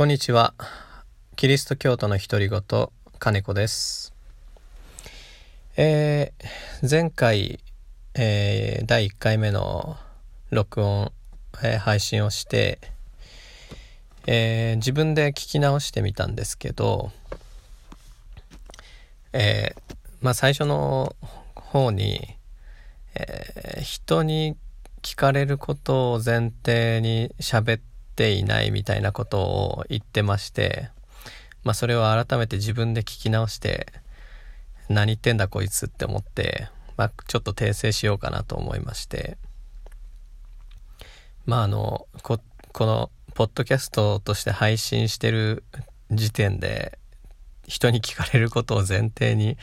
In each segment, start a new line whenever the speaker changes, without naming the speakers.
こんにちは。キリスト教徒の独り言、金子です。えー、前回、えー、第1回目の録音、えー、配信をして、えー、自分で聞き直してみたんですけど、えー、まあ最初の方に、えー、人に聞かれることを前提に喋ってていないみたいなことを言ってまして、まあそれを改めて自分で聞き直して、何言ってんだこいつって思って、まあちょっと訂正しようかなと思いまして、まああの、こ、この、ポッドキャストとして配信してる時点で、人に聞かれることを前提に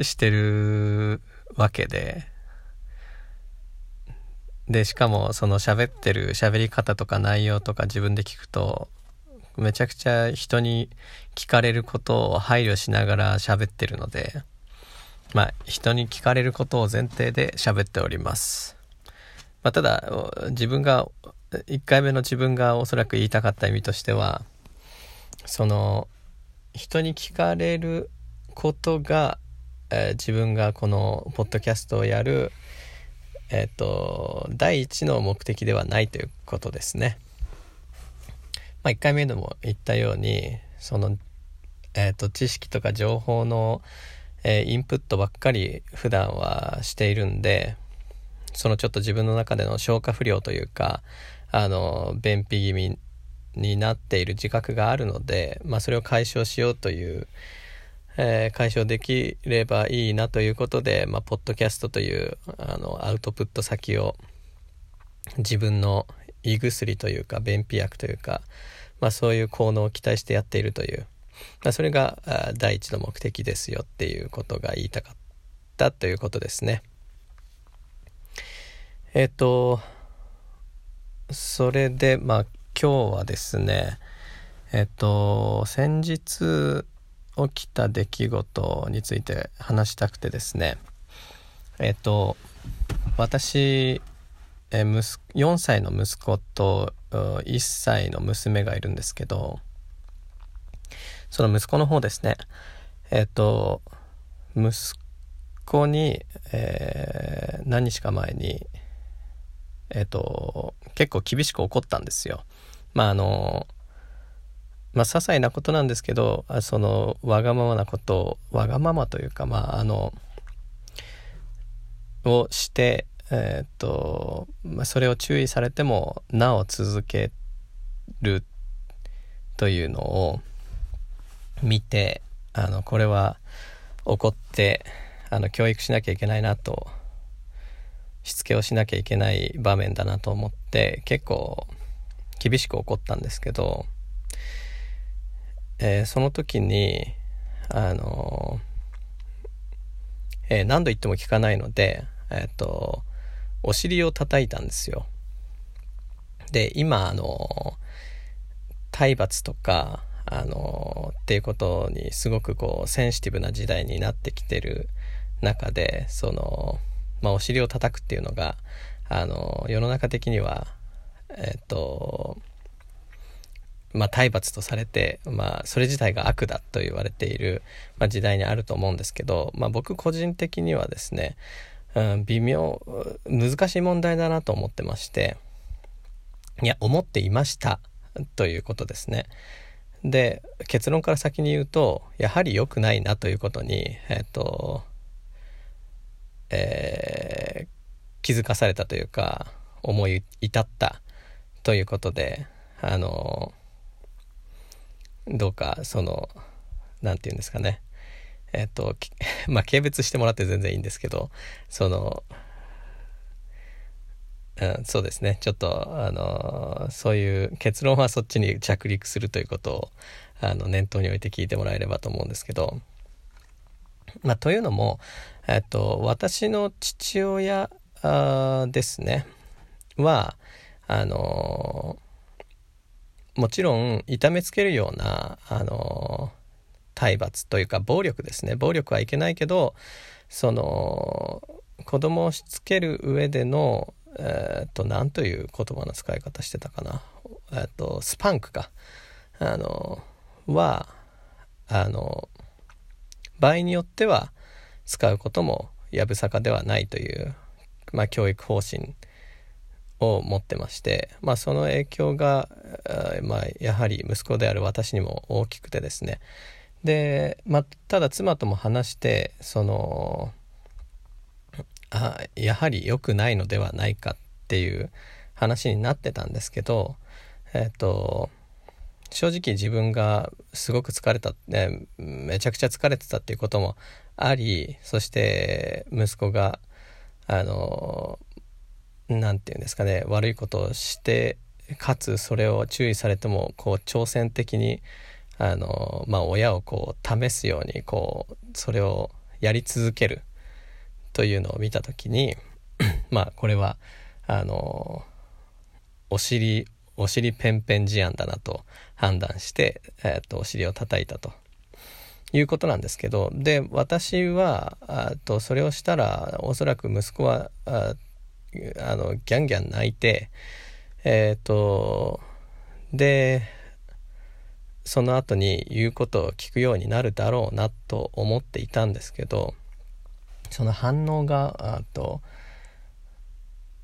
してるわけで、で、しかもその喋ってる喋り方とか内容とか自分で聞くと、めちゃくちゃ人に聞かれることを配慮しながら喋ってるので、まあ、人に聞かれることを前提で喋っております。まあ、ただ、自分が、1回目の自分がおそらく言いたかった意味としては、その、人に聞かれることが、えー、自分がこのポッドキャストをやるえっ、と、第一の目的ではないということですね。まあ、1回目でも言ったように、その、えっ、ー、と、知識とか情報の、えー、インプットばっかり普段はしているんで、そのちょっと自分の中での消化不良というか、あの、便秘気味になっている自覚があるので、まあ、それを解消しようという、えー、解消できればいいなということで、まあ、ポッドキャストというあのアウトプット先を自分の胃薬というか便秘薬というか、まあ、そういう効能を期待してやっているという、まあ、それが第一の目的ですよっていうことが言いたかったということですね。えっ、ー、とそれでまあ今日はですねえっ、ー、と先日起きた出来事について話したくてですね。えっと私え息4歳の息子と1歳の娘がいるんですけどその息子の方ですね。えっと息子に、えー、何日か前にえっと結構厳しく怒ったんですよ。まああのまあ、些細なことなんですけど、その、わがままなことを、わがままというか、まあ、あの、をして、え、っと、まあ、それを注意されても、なお続けるというのを見て、あの、これは怒って、あの、教育しなきゃいけないなと、しつけをしなきゃいけない場面だなと思って、結構、厳しく怒ったんですけど、えー、その時に、あのー、えー、何度言っても聞かないので、えっ、と、お尻を叩いたんですよ。で、今、あの体罰とか、あのっていうことにすごくこう、センシティブな時代になってきてる中で、その、まあ、お尻を叩くっていうのが、あの世の中的には、えっ、と、まあ、体罰とされて、まあ、それ自体が悪だと言われている、まあ、時代にあると思うんですけど、まあ、僕個人的にはですね、うん、微妙、難しい問題だなと思ってまして、いや、思っていましたということですね。で、結論から先に言うと、やはり良くないなということに、えっ、と、えー、気づかされたというか、思い至ったということで、あの、どうかその何て言うんですかね。えっと まあ軽蔑してもらって全然いいんですけどそのうん、そうですね。ちょっとあのそういう結論はそっちに着陸するということをあの念頭に置いて聞いてもらえればと思うんですけど。まあというのもえっと私の父親あですね。はあのもちろん痛めつけるようなあの体罰というか暴力ですね。暴力はいけないけどその子供をしつける上でのえっ、と何という言葉の使い方してたかな。えっ、とスパンクか。あのはあの場合によっては使うこともやぶさかではないという、まあ、教育方針を持ってまして、まあ、その影響が、まあ、やはり息子である私にも大きくてですね。で、まあ、ただ妻とも話してそのあやはり良くないのではないかっていう話になってたんですけどえっ、と正直自分がすごく疲れた、ね、めちゃくちゃ疲れてたっていうこともありそして息子があの何て言うんですかね悪いことをしてかつそれを注意されてもこう挑戦的にあの、まあ、親をこう試すようにこうそれをやり続けるというのを見た時に まあこれはあのお尻お尻ペンペン事案だなと判断して、えー、とお尻を叩いたということなんですけどで私はあとそれをしたらおそらく息子はあのギャンギャン泣いてえっ、ー、とでその後に言うことを聞くようになるだろうなと思っていたんですけどその反応があと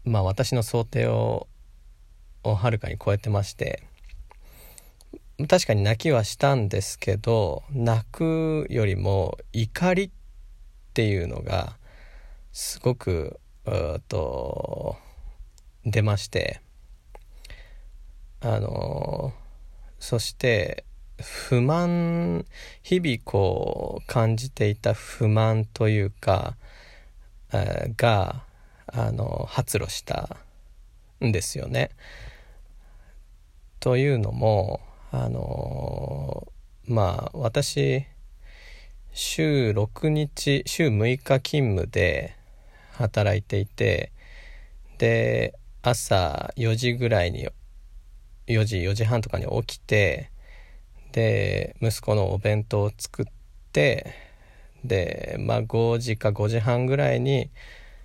まあ私の想定ををはるかに超えてまして確かに泣きはしたんですけど泣くよりも怒りっていうのがすごくっと出ましてあのそして不満日々こう感じていた不満というかがあの発露したんですよね。というのもあのまあ私週6日週6日勤務で働いていてで朝4時ぐらいに4時4時半とかに起きてで息子のお弁当を作ってでまあ5時か5時半ぐらいに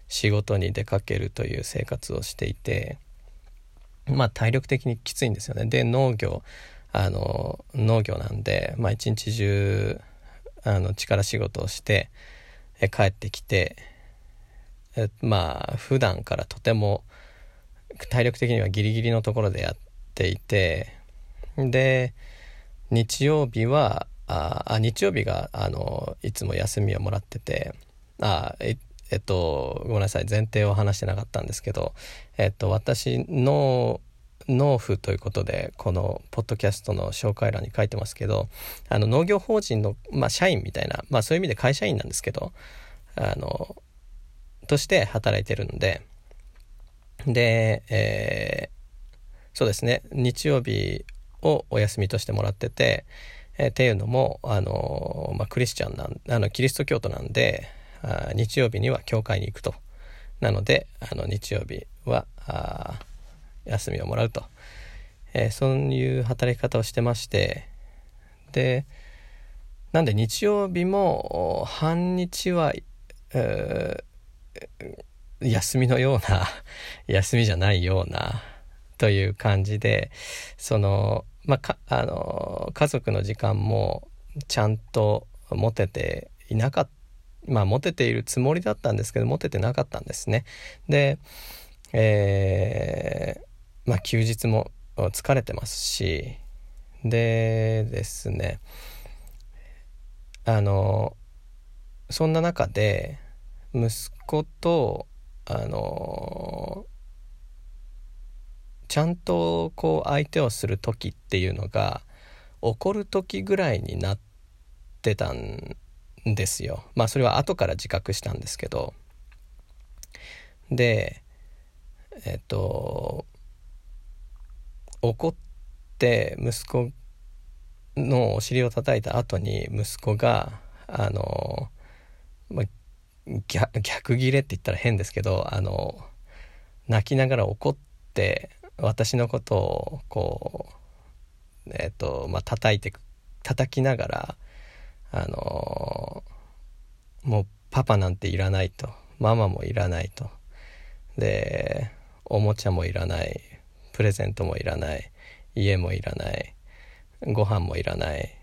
仕事に出かけるという生活をしていてまあ体力的にきついんですよね。で農業あの農業なんで、まあ、一日中あの力仕事をして帰ってきてえまあ普段からとても体力的にはギリギリのところでやっていてで日曜日はあ日曜日があのいつも休みをもらっててあええっとごめんなさい前提を話してなかったんですけどえっと私の農夫ということでこのポッドキャストの紹介欄に書いてますけどあの農業法人の、まあ、社員みたいな、まあ、そういう意味で会社員なんですけどあのとして働いてるので、で、えー、そうですね、日曜日をお休みとしてもらってて、えー、っていうのも、あの、まあ、クリスチャンなん、あの、キリスト教徒なんで、あ日曜日には教会に行くと。なので、あの、日曜日は、あ休みをもらうと。えー、そういう働き方をしてまして、で、なんで日曜日も半日は、えー休みのような 休みじゃないようなという感じでそのまああの家族の時間もちゃんと持てていなかったまあ持てているつもりだったんですけど持ててなかったんですね。でえー、まあ休日も疲れてますしでですねあのそんな中で息子とあのちゃんとこう相手をする時っていうのが怒る時ぐらいになってたんですよ。まあそれは後から自覚したんですけど。でえっと怒って息子のお尻を叩いた後に息子があの、まあ、逆ギレって言ったら変ですけどあの泣きながら怒って私のことをこうえっ、ー、とまあ叩いて叩きながらあのもうパパなんていらないとママもいらないとでおもちゃもいらないプレゼントもいらない家もいらないご飯もいらない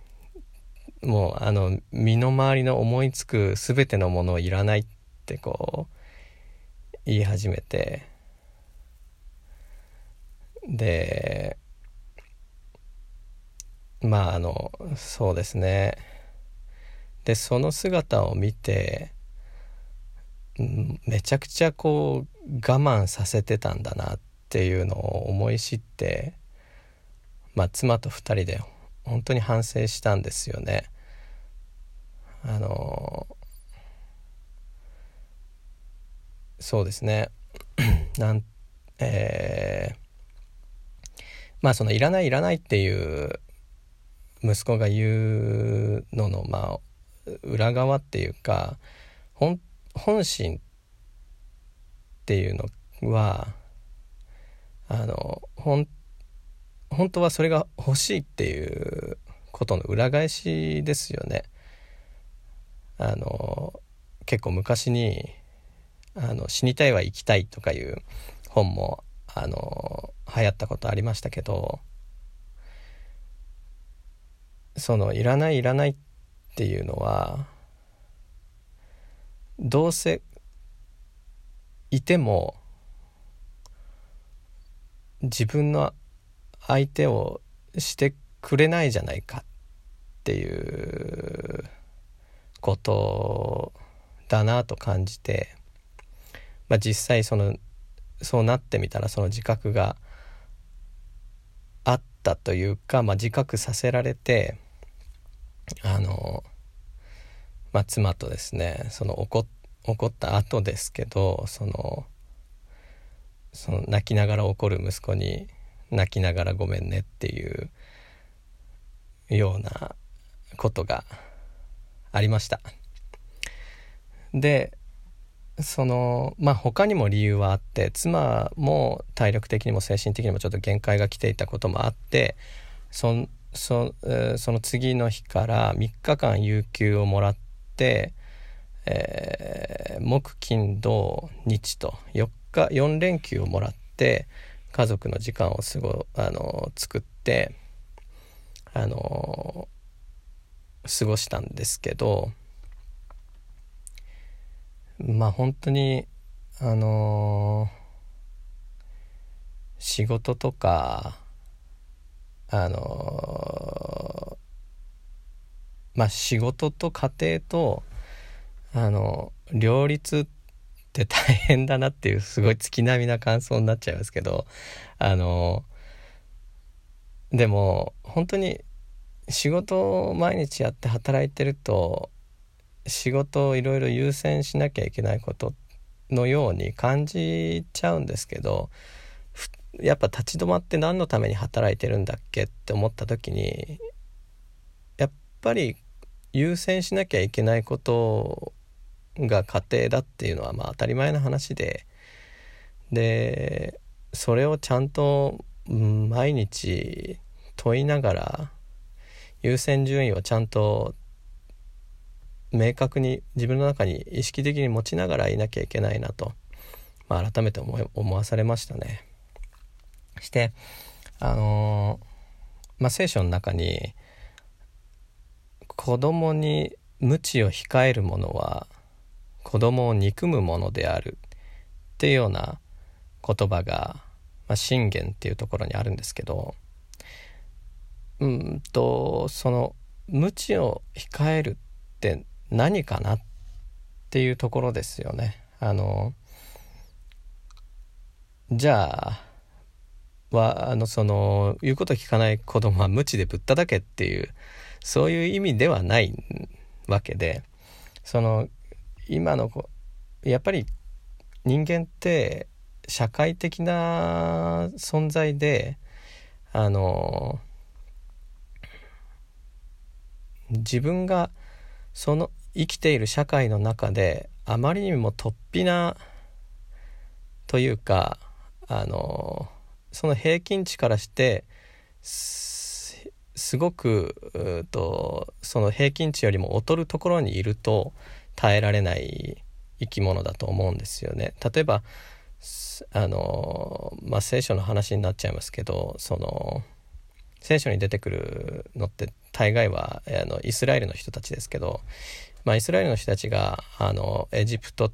もうあの身の回りの思いつく全てのものをいらないってこう言い始めて。でまああのそうですね。でその姿を見てめちゃくちゃこう我慢させてたんだなっていうのを思い知ってまあ妻と2人で本当に反省したんですよね。あのそうですね なんえー、まあそのいらないいらないっていう息子が言うののまあ裏側っていうか本本心っていうのはあの本本当はそれが欲しいっていうことの裏返しですよね。あの結構昔にあの「死にたいは生きたい」とかいう本もあの流行ったことありましたけどそのいらないいらないっていうのはどうせいても自分の相手をしてくれないじゃないかっていうことだなと感じて、まあ、実際そのそうなってみたらその自覚があったというか、まあ、自覚させられてあの、まあ、妻とですねその怒怒った後ですけどそのその泣きながら怒る息子に泣きながらごめんねっていうようなことがありました。でそのまあ他にも理由はあって妻も体力的にも精神的にもちょっと限界が来ていたこともあってそそその次の日から3日間有給をもらって、えー、木金土日と4日4連休をもらって家族の時間を過ごあの作ってあの過ごしたんですけどまあ本当にあの、仕事とかあの、まあ仕事と家庭とあの両立って大変だなっていうすごい月並みな感想になっちゃいますけどあのでも本当に仕事を毎日やって働いてると仕事をいろいろ優先しなきゃいけないことのように感じちゃうんですけどやっぱ立ち止まって何のために働いてるんだっけって思った時にやっぱり優先しなきゃいけないことが家庭だっていうのはまあ当たり前の話ででそれをちゃんと毎日問いながら優先順位をちゃんと明確に自分の中に意識的に持ちながらいなきゃいけないなと、まあ、改めて思思わされましたね。してあのまあ、聖書の中に子供に鞭を控える者は子供を憎むものであるっていうような言葉が、まあ、信玄っていうところにあるんですけどうんとその鞭を控えるって何かなっていうところですよね。あのじゃあはあのその言うこと聞かない子供は無知でぶっただけっていうそういう意味ではないわけでその今のやっぱり人間って社会的な存在であの自分がその生きている社会の中であまりにも突飛なというかあのその平均値からしてすごくとその平均値よりも劣るところにいると耐えられない生き物だと思うんですよね。例えばあの、まあ、聖書の話になっちゃいますけどその聖書に出てくるのって大概はあのイスラエルの人たちですけど、まあ、イスラエルの人たちがあのエジプト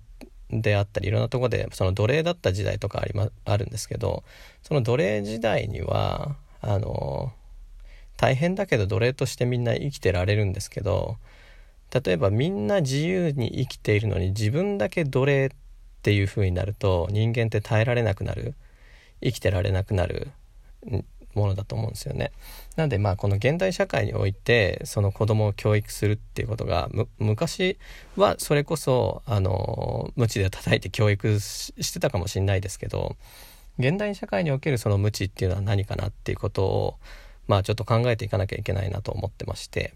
であったりいろんなとこでその奴隷だった時代とかあり、ま、あるんですけどその奴隷時代にはあの大変だけど奴隷としてみんな生きてられるんですけど例えばみんな自由に生きているのに自分だけ奴隷っていう風になると人間って耐えられなくなる生きてられなくなるものだと思うんですよね。なのでまあこの現代社会においてその子供を教育するっていうことが昔はそれこそあの無知で叩いて教育してたかもしれないですけど現代社会におけるその無知っていうのは何かなっていうことをまあちょっと考えていかなきゃいけないなと思ってまして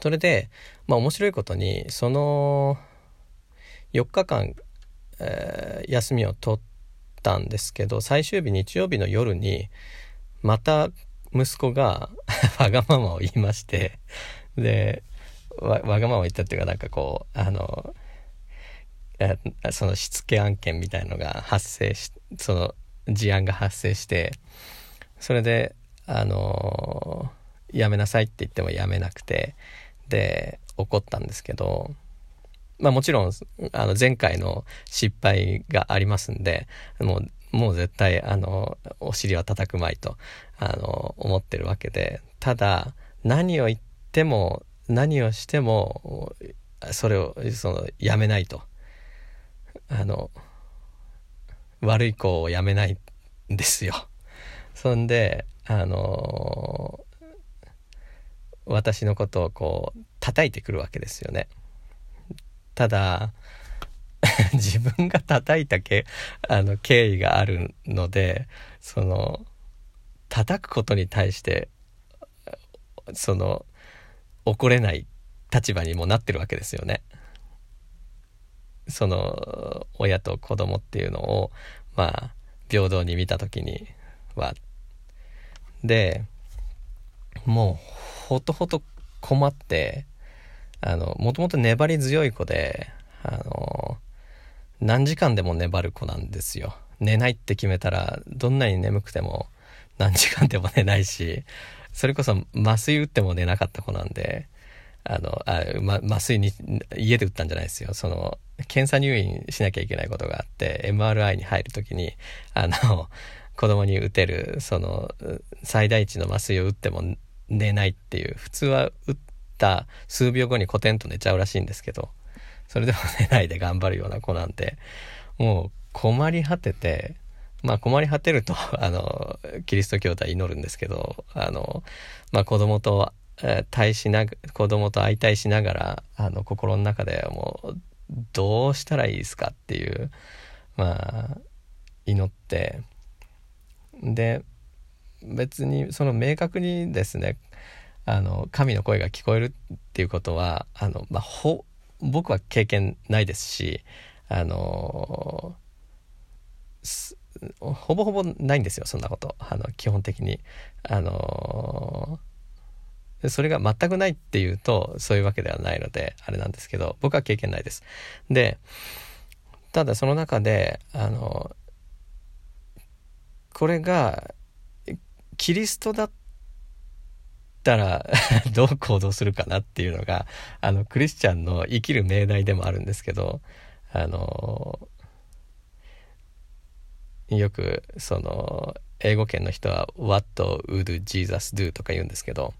それでまあ面白いことにその4日間、えー、休みを取ったんですけど最終日日曜日の夜にまた息子が わがままを言いましてでわがままを言ったっていうかなんかこうあのそのしつけ案件みたいのが発生しその事案が発生してそれであのやめなさいって言ってもやめなくてで怒ったんですけどまあもちろんあの前回の失敗がありますんでもうもう絶対あのお尻は叩くまいとあの思ってるわけでただ何を言っても何をしてもそれをそのやめないとあの悪い子をやめないんですよ。そんであの私のことをこう叩いてくるわけですよね。ただ 自分が叩いたけあの経緯があるのでその叩くことに対してその怒れない立場にもなってるわけですよね。その親と子供っていうのをまあ平等に見た時には。でもうほとほと困ってあのもともと粘り強い子であの何時間でも粘る子なんですよ。寝ないって決めたらどんなに眠くても何時間でも寝ないしそれこそ麻酔打っても寝なかった子なんであのあ、ま、麻酔に家で打ったんじゃないですよその検査入院しなきゃいけないことがあって MRI に入る時にあの子供に打てるその最大値の麻酔を打っても寝ないっていう。普通は打った数秒後にコテンと寝ちゃうらしいんですけど。それでも寝ないで頑張るような子なんでもう困り果ててまあ困り果てると あのキリスト教徒は祈るんですけどあの、まあ、子供と対しな子供と相対しながらあの心の中でもうどうしたらいいですかっていうまあ祈って。で別にその明確にですねあの神の声が聞こえるっていうことはあの、まあ、ほ僕は経験ないですしあのほぼほぼないんですよそんなこと。あの基本的に。あのそれが全くないっていうとそういうわけではないのであれなんですけど僕は経験ないです。でただその中であのこれがキリストだったら どう行動するかなっていうのがあのクリスチャンの生きる命題でもあるんですけどあのよくその英語圏の人は「What would Jesus do?」とか言うんですけど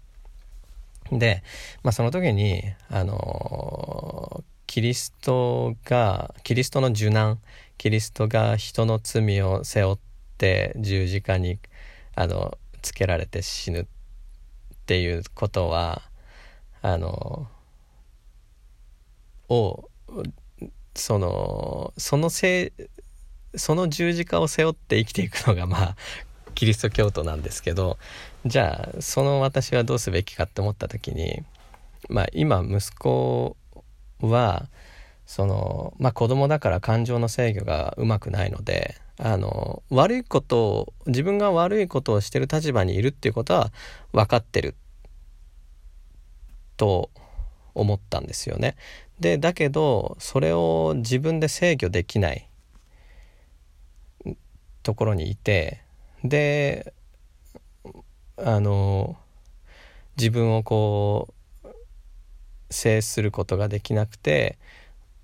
で、まあ、その時にあのキリストがキリストの受難キリストが人の罪を背負って十字架にあのつけられて死ぬっていうことはあのをそのそのせいその十字架を背負って生きていくのがまあキリスト教徒なんですけどじゃあその私はどうすべきかって思った時にまあ今息子はそのまあ子供だから感情の制御がうまくないのであの悪いことを自分が悪いことをしてる立場にいるっていうことは分かってると思ったんですよね。でだけどそれを自分で制御できないところにいてであの自分をこう制することができなくて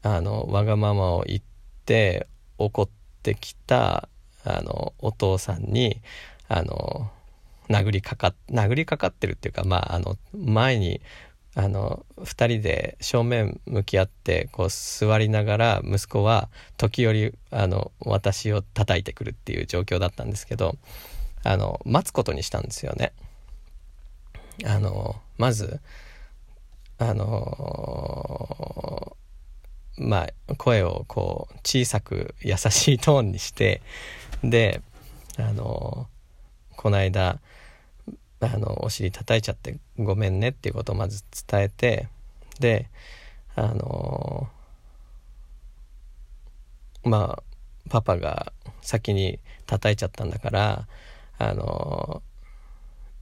あのわがままを言って怒ってきたあのお父さんにあの殴りかか殴りかかってるっていうかまああの前にあの2人で正面向き合ってこう座りながら息子は時折あの私を叩いてくるっていう状況だったんですけどあの待つことにしたんですよね。あのまずあのまあ声をこう小さく優しいトーンにしてであのこの間あのお尻叩いちゃってごめんねっていうことをまず伝えてであのまあパパが先に叩いちゃったんだからあの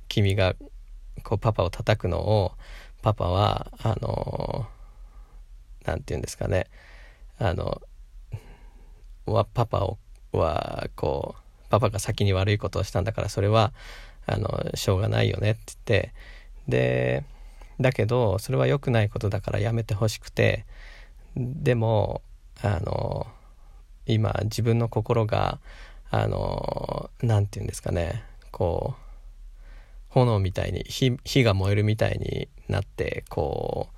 君がこうパパを叩くのをパパはあの何て言うんですかね。あのはパパをはこうパパが先に悪いことをしたんだからそれはあのしょうがないよねって言って。でだけどそれは良くないことだからやめてほしくて。でもあの今自分の心があの何て言うんですかね。こう炎みたいに火火が燃えるみたいになってこう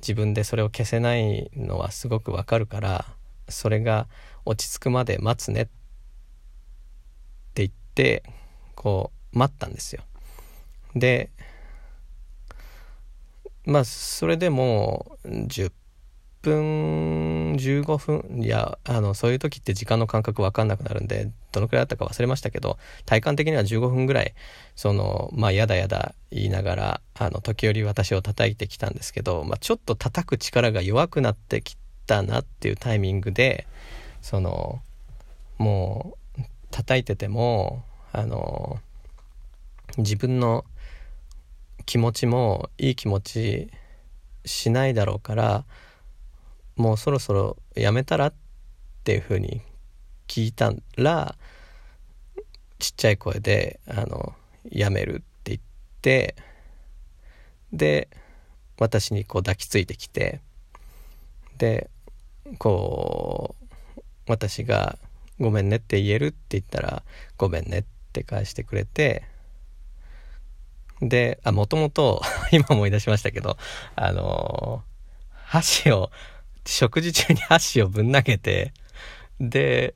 自分でそれを消せないのはすごくわかるからそれが落ち着くまで待つねって言ってこう待ったんですよ。でまあそれでも10分15分いやあのそういう時って時間の感覚分かんなくなるんでどのくらいだったか忘れましたけど体感的には15分ぐらいそのまあやだやだ言いながらあの時折私を叩いてきたんですけど、まあ、ちょっと叩く力が弱くなってきたなっていうタイミングでそのもう叩いててもあの自分の気持ちもいい気持ちしないだろうからもうそろそろやめたらっていうふうに聞いたらちっちゃい声で「あのやめる」って言ってで私にこう抱きついてきてでこう私が「ごめんね」って言えるって言ったら「ごめんね」って返してくれてであもともと 今思い出しましたけどあの箸を食事中に箸をぶん投げて、で、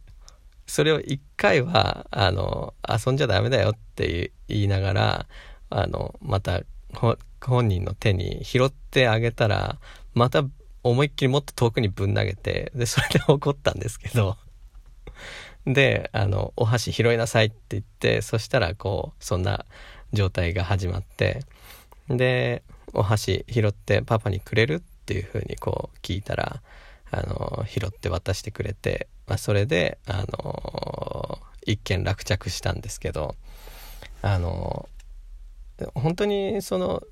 それを一回は、あの、遊んじゃダメだよって言いながら、あの、また、本人の手に拾ってあげたら、また思いっきりもっと遠くにぶん投げて、で、それで怒ったんですけど、で、あの、お箸拾いなさいって言って、そしたら、こう、そんな状態が始まって、で、お箸拾ってパパにくれるっっていうふうにこう聞いたらあの拾って渡してくれて、まあ、それであの一件落着したんですけどあの本当にその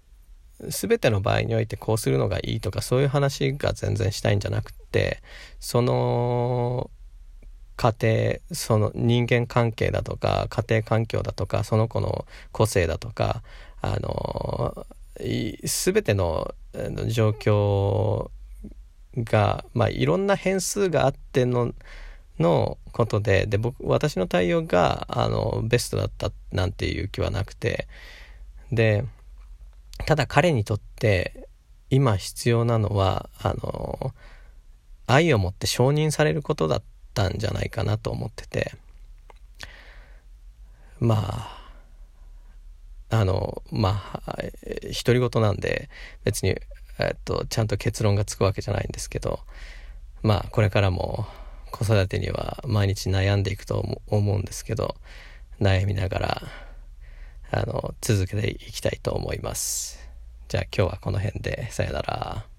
全ての場合においてこうするのがいいとかそういう話が全然したいんじゃなくてその家庭その人間関係だとか家庭環境だとかその子の個性だとかあの全ての状況が、まあ、いろんな変数があってののことでで僕私の対応があのベストだったなんていう気はなくてでただ彼にとって今必要なのはあの愛を持って承認されることだったんじゃないかなと思ってて。まああの、まあ、独り言なんで、別に、えっと、ちゃんと結論がつくわけじゃないんですけど、まあ、これからも子育てには毎日悩んでいくと思うんですけど、悩みながら、あの、続けていきたいと思います。じゃあ今日はこの辺で、さよなら。